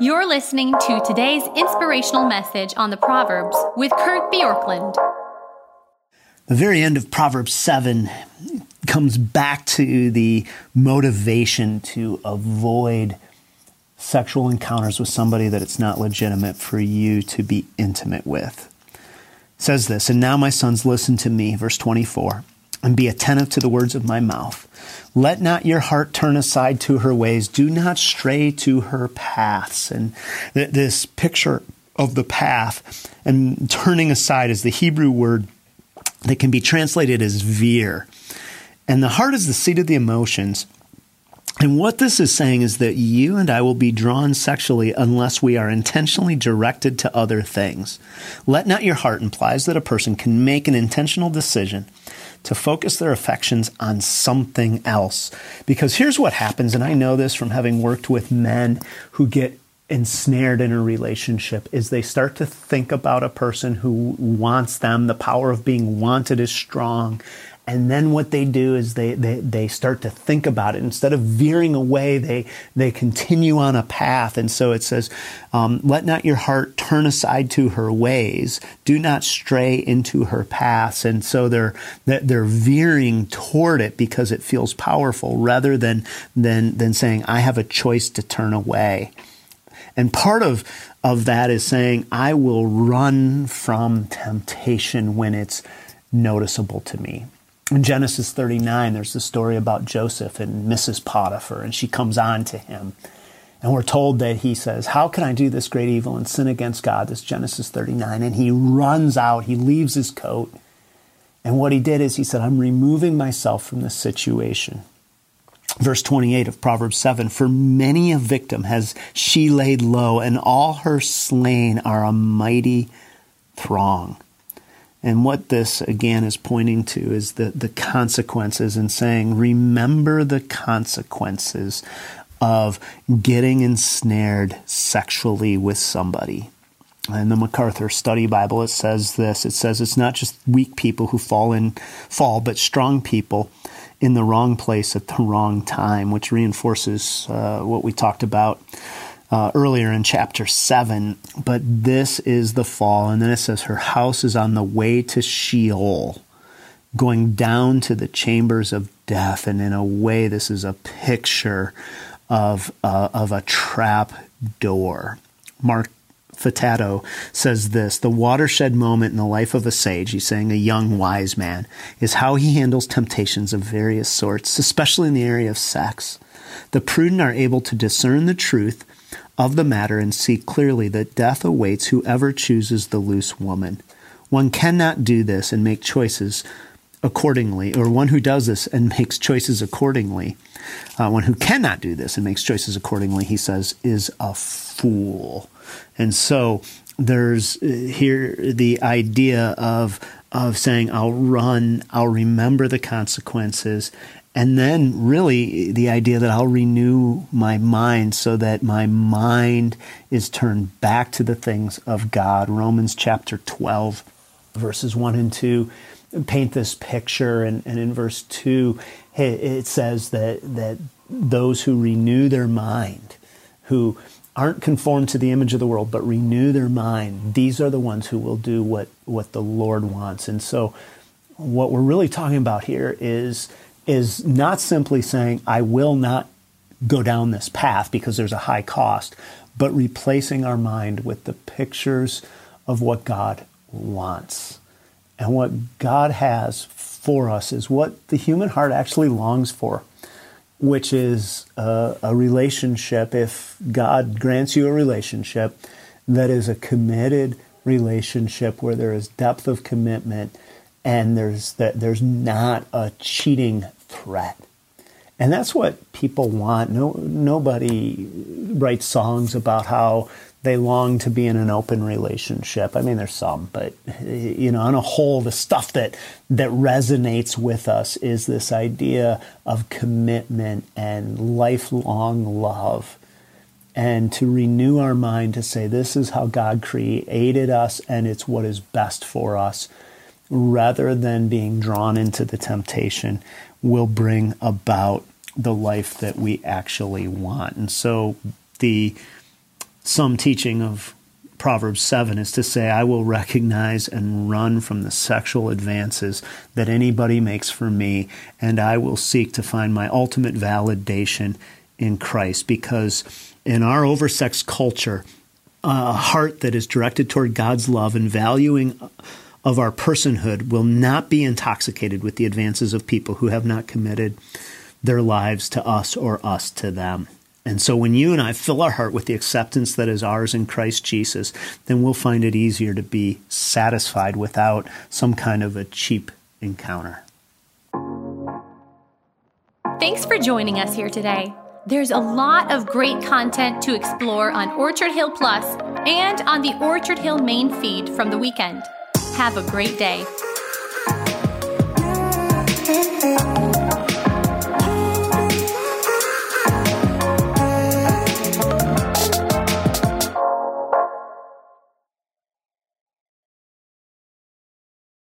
You're listening to today's inspirational message on the Proverbs with Kurt Bjorklund. The very end of Proverbs 7 comes back to the motivation to avoid sexual encounters with somebody that it's not legitimate for you to be intimate with. It says this, and now my sons listen to me, verse 24 and be attentive to the words of my mouth. Let not your heart turn aside to her ways. Do not stray to her paths. And th- this picture of the path and turning aside is the Hebrew word that can be translated as veer. And the heart is the seat of the emotions. And what this is saying is that you and I will be drawn sexually unless we are intentionally directed to other things. Let not your heart implies that a person can make an intentional decision to focus their affections on something else. Because here's what happens, and I know this from having worked with men who get ensnared in a relationship is they start to think about a person who wants them. The power of being wanted is strong. And then what they do is they, they, they start to think about it. Instead of veering away, they, they continue on a path. And so it says, um, let not your heart turn aside to her ways. Do not stray into her paths. And so they're, they're veering toward it because it feels powerful rather than, than, than saying, I have a choice to turn away. And part of, of that is saying, I will run from temptation when it's noticeable to me in Genesis 39, there's the story about Joseph and Mrs. Potiphar, and she comes on to him. And we're told that he says, How can I do this great evil and sin against God? This Genesis 39. And he runs out, he leaves his coat. And what he did is he said, I'm removing myself from this situation. Verse 28 of Proverbs 7 For many a victim has she laid low, and all her slain are a mighty throng. And what this again is pointing to is the, the consequences and saying, remember the consequences of getting ensnared sexually with somebody. In the MacArthur Study Bible, it says this. It says it's not just weak people who fall in fall, but strong people in the wrong place at the wrong time, which reinforces uh, what we talked about uh, earlier in chapter 7. But this is the fall. And then it says, Her house is on the way to Sheol, going down to the chambers of death. And in a way, this is a picture of, uh, of a trap door. Mark Futato says this The watershed moment in the life of a sage, he's saying a young wise man, is how he handles temptations of various sorts, especially in the area of sex. The prudent are able to discern the truth of the matter and see clearly that death awaits whoever chooses the loose woman. One cannot do this and make choices accordingly, or one who does this and makes choices accordingly, uh, one who cannot do this and makes choices accordingly, he says, is a fool. And so there's uh, here the idea of of saying I'll run, I'll remember the consequences, and then, really, the idea that I'll renew my mind so that my mind is turned back to the things of God. Romans chapter 12, verses 1 and 2 paint this picture. And, and in verse 2, it says that, that those who renew their mind, who aren't conformed to the image of the world, but renew their mind, these are the ones who will do what, what the Lord wants. And so, what we're really talking about here is is not simply saying, I will not go down this path because there's a high cost, but replacing our mind with the pictures of what God wants. And what God has for us is what the human heart actually longs for, which is a, a relationship. If God grants you a relationship that is a committed relationship where there is depth of commitment and there's that there's not a cheating threat. And that's what people want. No, nobody writes songs about how they long to be in an open relationship. I mean, there's some, but you know, on a whole, the stuff that that resonates with us is this idea of commitment and lifelong love, and to renew our mind to say this is how God created us, and it's what is best for us, rather than being drawn into the temptation will bring about the life that we actually want. And so the some teaching of Proverbs 7 is to say, I will recognize and run from the sexual advances that anybody makes for me, and I will seek to find my ultimate validation in Christ. Because in our oversexed culture, a heart that is directed toward God's love and valuing of our personhood will not be intoxicated with the advances of people who have not committed their lives to us or us to them. And so when you and I fill our heart with the acceptance that is ours in Christ Jesus, then we'll find it easier to be satisfied without some kind of a cheap encounter. Thanks for joining us here today. There's a lot of great content to explore on Orchard Hill Plus and on the Orchard Hill main feed from the weekend. Have a great day.